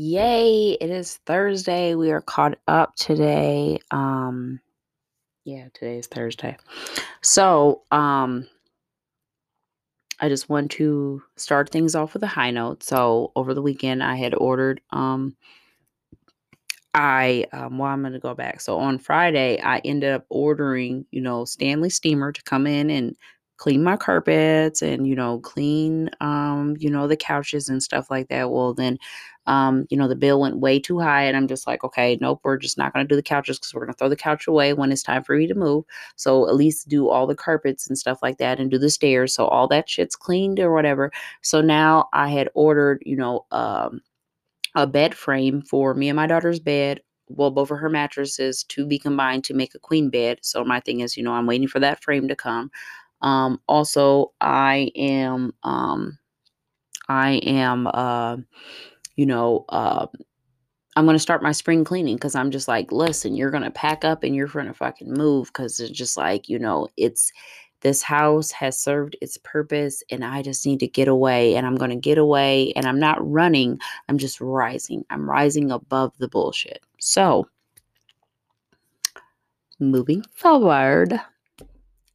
Yay, it is Thursday. We are caught up today. Um yeah, today is Thursday. So, um I just want to start things off with a high note. So, over the weekend I had ordered um I um well I'm going to go back. So on Friday I ended up ordering, you know, Stanley Steamer to come in and clean my carpets and you know clean um you know the couches and stuff like that well then um you know the bill went way too high and i'm just like okay nope we're just not going to do the couches because we're going to throw the couch away when it's time for me to move. So at least do all the carpets and stuff like that and do the stairs so all that shit's cleaned or whatever. So now i had ordered you know um a bed frame for me and my daughter's bed well both of her mattresses to be combined to make a queen bed. So my thing is you know i'm waiting for that frame to come um, also, I am um, I am uh, you know uh, I'm gonna start my spring cleaning because I'm just like, listen, you're gonna pack up and you're gonna fucking move because it's just like you know it's this house has served its purpose and I just need to get away and I'm going to get away and I'm not running. I'm just rising. I'm rising above the bullshit. So, moving forward,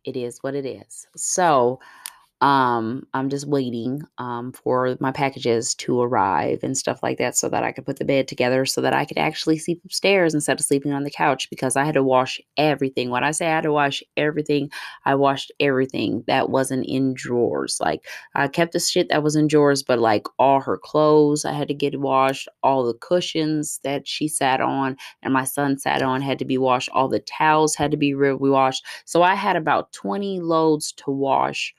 it is what it is. So, um, I'm just waiting um, for my packages to arrive and stuff like that so that I could put the bed together so that I could actually sleep upstairs instead of sleeping on the couch because I had to wash everything. When I say I had to wash everything, I washed everything that wasn't in drawers. Like I kept the shit that was in drawers, but like all her clothes I had to get washed, all the cushions that she sat on and my son sat on had to be washed, all the towels had to be re-washed. So I had about 20 loads to wash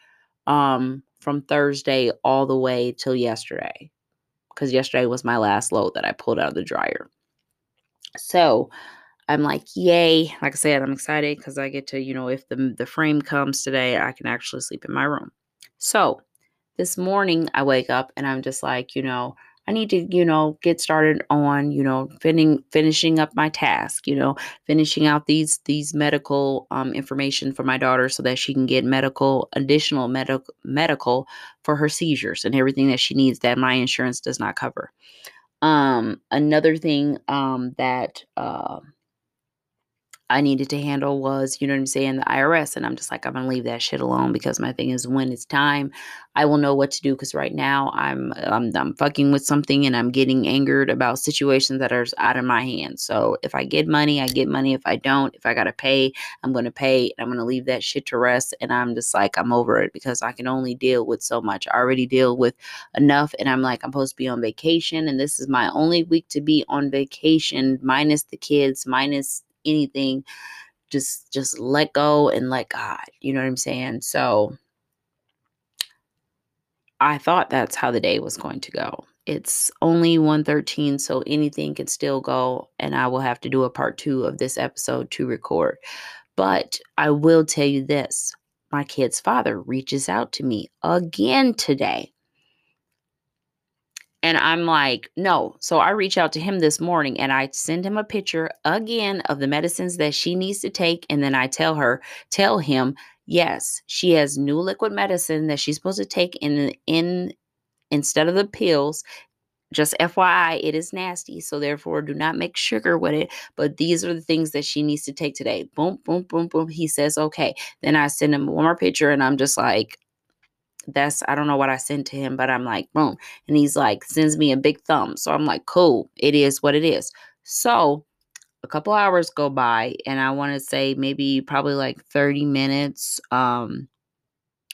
um, from Thursday all the way till yesterday. Because yesterday was my last load that I pulled out of the dryer. So I'm like, yay. Like I said, I'm excited because I get to, you know, if the, the frame comes today, I can actually sleep in my room. So this morning I wake up and I'm just like, you know, I need to, you know, get started on, you know, finishing finishing up my task, you know, finishing out these these medical um, information for my daughter so that she can get medical additional medical medical for her seizures and everything that she needs that my insurance does not cover. Um, another thing um, that uh, I needed to handle was, you know what I'm saying, the IRS. And I'm just like, I'm gonna leave that shit alone because my thing is when it's time, I will know what to do. Because right now I'm I'm I'm fucking with something and I'm getting angered about situations that are out of my hands. So if I get money, I get money. If I don't, if I gotta pay, I'm gonna pay. And I'm gonna leave that shit to rest. And I'm just like, I'm over it because I can only deal with so much. I already deal with enough. And I'm like, I'm supposed to be on vacation, and this is my only week to be on vacation, minus the kids, minus anything just just let go and let god you know what i'm saying? So i thought that's how the day was going to go. It's only 113 so anything can still go and i will have to do a part two of this episode to record. But i will tell you this my kid's father reaches out to me again today and I'm like, no. So I reach out to him this morning and I send him a picture again of the medicines that she needs to take. And then I tell her, tell him, yes, she has new liquid medicine that she's supposed to take in in instead of the pills. Just FYI, it is nasty. So therefore, do not make sugar with it. But these are the things that she needs to take today. Boom, boom, boom, boom. He says, okay. Then I send him one more picture and I'm just like, that's I don't know what I sent to him, but I'm like, boom. And he's like, sends me a big thumb. So I'm like, cool, it is what it is. So a couple hours go by, and I want to say maybe probably like 30 minutes, um,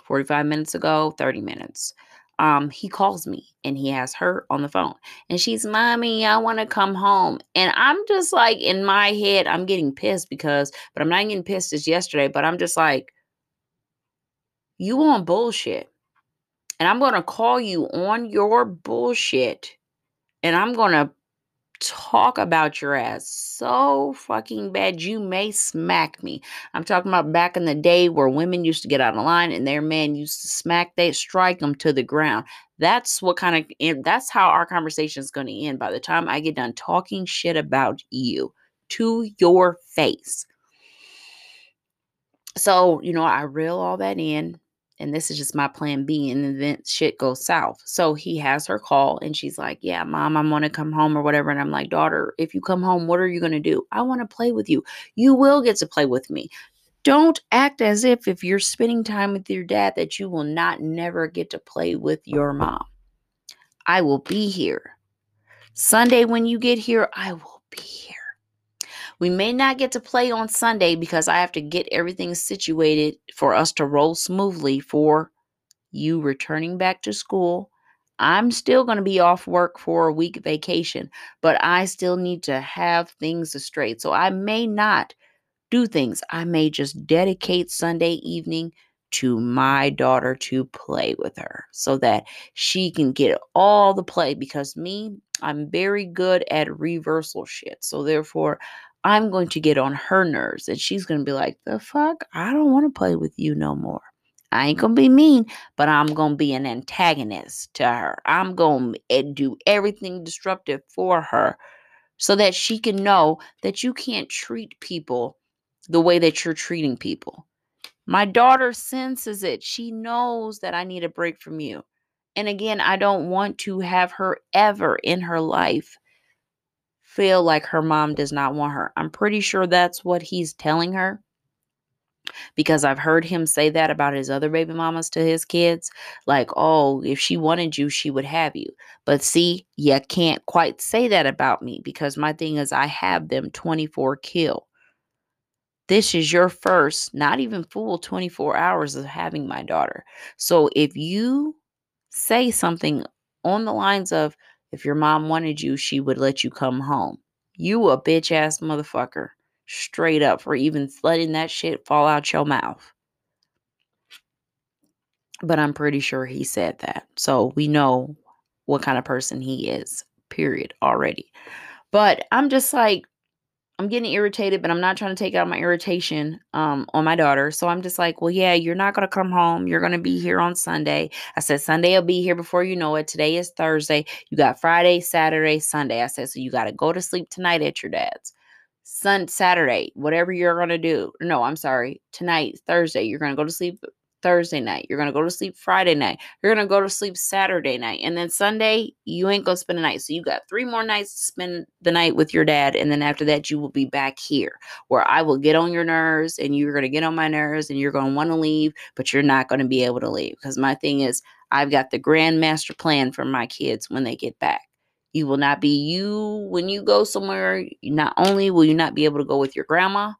45 minutes ago, 30 minutes. Um, he calls me and he has her on the phone. And she's, Mommy, I want to come home. And I'm just like, in my head, I'm getting pissed because, but I'm not getting pissed as yesterday, but I'm just like, you want bullshit and I'm going to call you on your bullshit and I'm going to talk about your ass so fucking bad you may smack me. I'm talking about back in the day where women used to get out of line and their men used to smack they strike them to the ground. That's what kind of that's how our conversation is going to end by the time I get done talking shit about you to your face. So, you know, I reel all that in and this is just my plan B in the event shit goes south. So he has her call and she's like, Yeah, mom, I'm gonna come home or whatever. And I'm like, Daughter, if you come home, what are you to do? I want to play with you. You will get to play with me. Don't act as if if you're spending time with your dad that you will not never get to play with your mom. I will be here. Sunday when you get here, I will be here. We may not get to play on Sunday because I have to get everything situated for us to roll smoothly for you returning back to school. I'm still going to be off work for a week vacation, but I still need to have things straight. So I may not do things. I may just dedicate Sunday evening to my daughter to play with her so that she can get all the play because me, I'm very good at reversal shit. So therefore, I'm going to get on her nerves and she's going to be like, the fuck? I don't want to play with you no more. I ain't going to be mean, but I'm going to be an antagonist to her. I'm going to eh, do everything disruptive for her so that she can know that you can't treat people the way that you're treating people. My daughter senses it. She knows that I need a break from you. And again, I don't want to have her ever in her life feel like her mom does not want her. I'm pretty sure that's what he's telling her because I've heard him say that about his other baby mamas to his kids. Like, oh, if she wanted you, she would have you. But see, you can't quite say that about me because my thing is, I have them 24 kill. This is your first, not even full 24 hours of having my daughter. So if you say something on the lines of, if your mom wanted you, she would let you come home. You a bitch ass motherfucker. Straight up for even letting that shit fall out your mouth. But I'm pretty sure he said that. So we know what kind of person he is, period, already. But I'm just like, I'm getting irritated, but I'm not trying to take out my irritation um, on my daughter. So I'm just like, well, yeah, you're not going to come home. You're going to be here on Sunday. I said, Sunday will be here before you know it. Today is Thursday. You got Friday, Saturday, Sunday. I said, so you got to go to sleep tonight at your dad's. Sun Saturday, whatever you're going to do. No, I'm sorry. Tonight, Thursday, you're going to go to sleep Thursday night. You're going to go to sleep Friday night. You're going to go to sleep Saturday night. And then Sunday, you ain't going to spend the night. So you got three more nights to spend the night with your dad. And then after that, you will be back here where I will get on your nerves and you're going to get on my nerves and you're going to want to leave, but you're not going to be able to leave. Because my thing is, I've got the grand master plan for my kids when they get back. You will not be you when you go somewhere. Not only will you not be able to go with your grandma,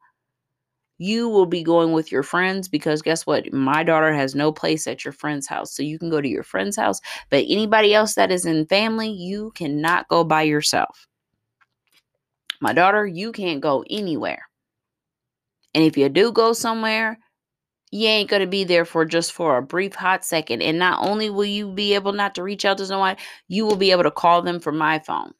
you will be going with your friends because guess what? My daughter has no place at your friend's house. So you can go to your friend's house, but anybody else that is in family, you cannot go by yourself. My daughter, you can't go anywhere. And if you do go somewhere, you ain't going to be there for just for a brief hot second. And not only will you be able not to reach out to someone, you will be able to call them from my phone.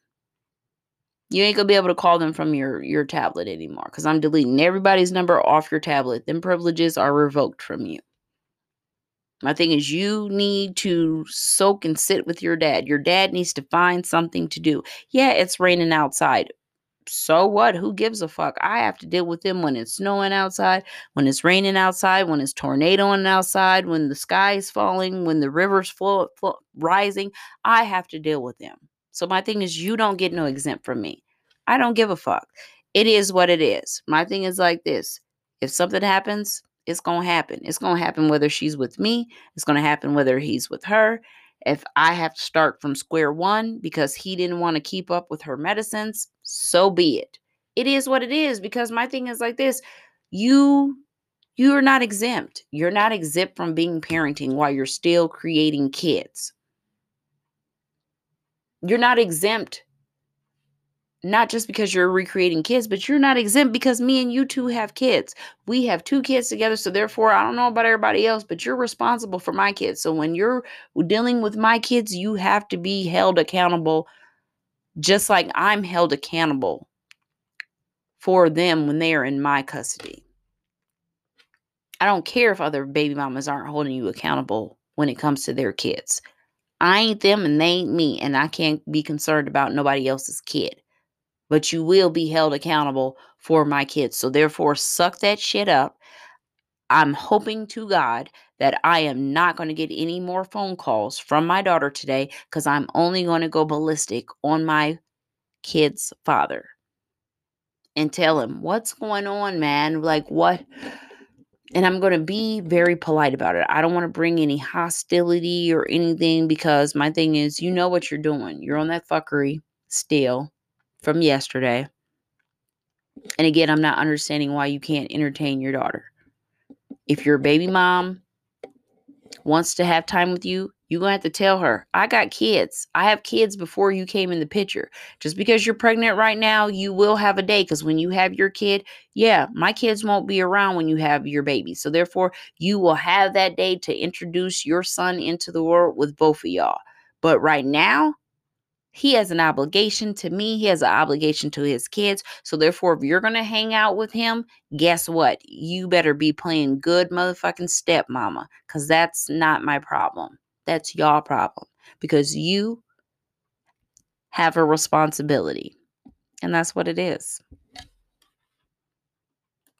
You ain't gonna be able to call them from your your tablet anymore because I'm deleting everybody's number off your tablet. Them privileges are revoked from you. My thing is, you need to soak and sit with your dad. Your dad needs to find something to do. Yeah, it's raining outside. So what? Who gives a fuck? I have to deal with them when it's snowing outside, when it's raining outside, when it's tornadoing outside, when the sky is falling, when the river's flow, flow, rising. I have to deal with them. So my thing is, you don't get no exempt from me. I don't give a fuck. It is what it is. My thing is like this if something happens, it's going to happen. It's going to happen whether she's with me, it's going to happen whether he's with her. If I have to start from square one because he didn't want to keep up with her medicines, so be it. It is what it is because my thing is like this you you are not exempt. You're not exempt from being parenting while you're still creating kids you're not exempt not just because you're recreating kids, but you're not exempt because me and you two have kids. We have two kids together. So, therefore, I don't know about everybody else, but you're responsible for my kids. So, when you're dealing with my kids, you have to be held accountable just like I'm held accountable for them when they are in my custody. I don't care if other baby mamas aren't holding you accountable when it comes to their kids. I ain't them and they ain't me, and I can't be concerned about nobody else's kid. But you will be held accountable for my kids. So therefore, suck that shit up. I'm hoping to God that I am not going to get any more phone calls from my daughter today because I'm only going to go ballistic on my kid's father and tell him what's going on, man. Like, what? And I'm going to be very polite about it. I don't want to bring any hostility or anything because my thing is, you know what you're doing. You're on that fuckery still from yesterday. And again, I'm not understanding why you can't entertain your daughter. If your baby mom wants to have time with you, you're going to have to tell her, I got kids. I have kids before you came in the picture. Just because you're pregnant right now, you will have a day. Because when you have your kid, yeah, my kids won't be around when you have your baby. So therefore, you will have that day to introduce your son into the world with both of y'all. But right now, he has an obligation to me. He has an obligation to his kids. So therefore, if you're gonna hang out with him, guess what? You better be playing good motherfucking stepmama. Cause that's not my problem. That's y'all problem. Because you have a responsibility. And that's what it is.